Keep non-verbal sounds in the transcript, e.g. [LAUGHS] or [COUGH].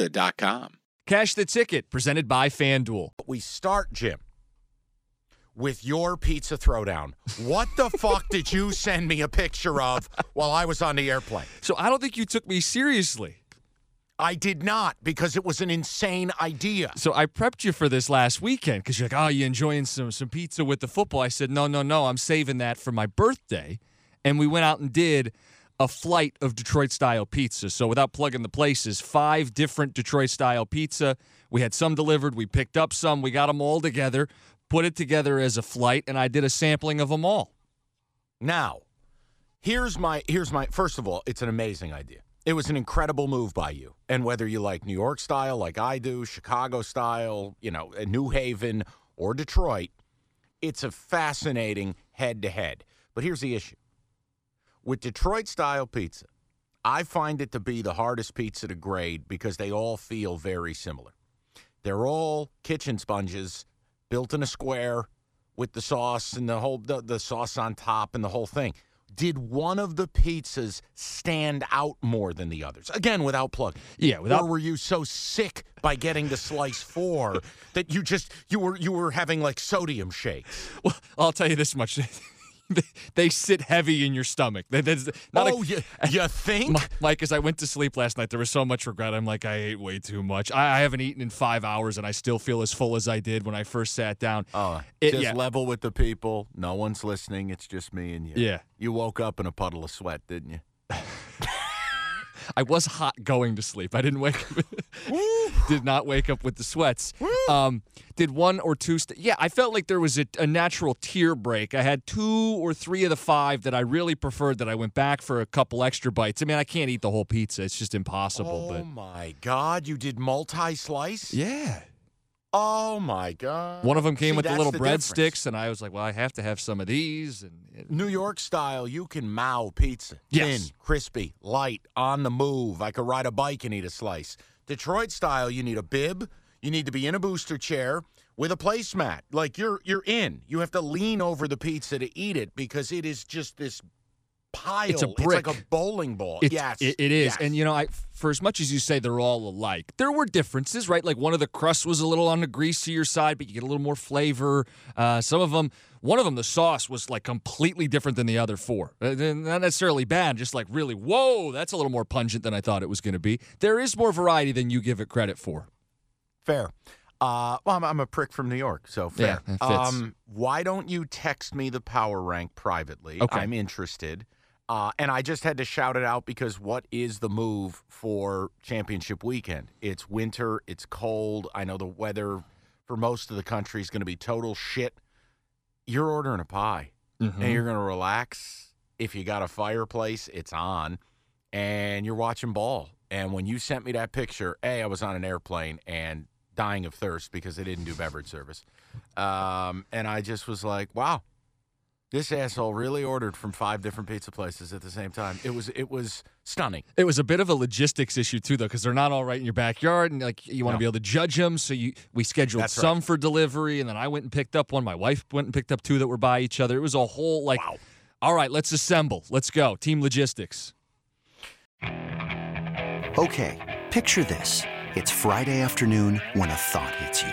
Serta.com. Cash the ticket presented by FanDuel. But we start, Jim, with your pizza throwdown. What the [LAUGHS] fuck did you send me a picture of while I was on the airplane? So I don't think you took me seriously. I did not because it was an insane idea. So I prepped you for this last weekend because you're like, oh, you enjoying some some pizza with the football? I said, no, no, no, I'm saving that for my birthday, and we went out and did a flight of Detroit style pizza. So without plugging the places, five different Detroit style pizza. We had some delivered. We picked up some. We got them all together, put it together as a flight, and I did a sampling of them all. Now, here's my here's my first of all, it's an amazing idea. It was an incredible move by you. And whether you like New York style like I do, Chicago style, you know, uh, New Haven or Detroit, it's a fascinating head to head. But here's the issue. With Detroit style pizza, I find it to be the hardest pizza to grade because they all feel very similar. They're all kitchen sponges built in a square with the sauce and the whole the, the sauce on top and the whole thing. Did one of the pizzas stand out more than the others? Again, without plug. Yeah, without- Or were you so sick by getting the slice four that you just you were you were having like sodium shakes? Well, I'll tell you this much. [LAUGHS] [LAUGHS] they, sit heavy in your stomach. There's not a- oh, you, [LAUGHS] you think? Mike, as I went to sleep last night, there was so much regret. I'm like, I ate way too much. I, I haven't eaten in five hours, and I still feel as full as I did when I first sat down. Oh, It- just yeah. level with the people. No one's listening. It's just me and you. Yeah. You woke up in a puddle of sweat, didn't you? [LAUGHS] I was hot going to sleep. I didn't wake did not wake up with the sweats. Um, did one or two. St- yeah, I felt like there was a, a natural tier break. I had two or three of the five that I really preferred. That I went back for a couple extra bites. I mean, I can't eat the whole pizza. It's just impossible. oh but my God! You did multi-slice. yeah. Oh my God! One of them came See, with the little difference. breadsticks, and I was like, "Well, I have to have some of these." And New York style, you can mow pizza. Yes. Thin, crispy, light, on the move. I could ride a bike and eat a slice. Detroit style, you need a bib. You need to be in a booster chair with a placemat. Like you're you're in. You have to lean over the pizza to eat it because it is just this pile. It's a brick, like a bowling ball. It's, yes. it, it is. yes. And you know, I for as much as you say they're all alike, there were differences, right? Like one of the crusts was a little on the greasier side, but you get a little more flavor. Uh, some of them, one of them, the sauce was like completely different than the other four. Uh, not necessarily bad, just like really, whoa, that's a little more pungent than I thought it was going to be. There is more variety than you give it credit for. Fair. Uh, well, I'm, I'm a prick from New York, so fair. fits. Um, why don't you text me the power rank privately? Okay. I'm interested. Uh, and I just had to shout it out because what is the move for championship weekend? It's winter, it's cold. I know the weather for most of the country is going to be total shit. You're ordering a pie Mm-hmm. and you're going to relax. If you got a fireplace, it's on, and you're watching ball. And when you sent me that picture, A, I was on an airplane and dying of thirst because they didn't do beverage service. Um, and I just was like, wow, this asshole really ordered from five different pizza places at the same time. It was it was stunning. It was a bit of a logistics issue too, though, because they're not all right in your backyard, and like you want to No. be able to judge them. So you, we scheduled That's right. some for delivery, and then I went and picked up one. My wife went and picked up two that were by each other. It was a whole like, Wow. all right, let's assemble, let's go, team logistics. Okay, picture this. It's Friday afternoon when a thought hits you.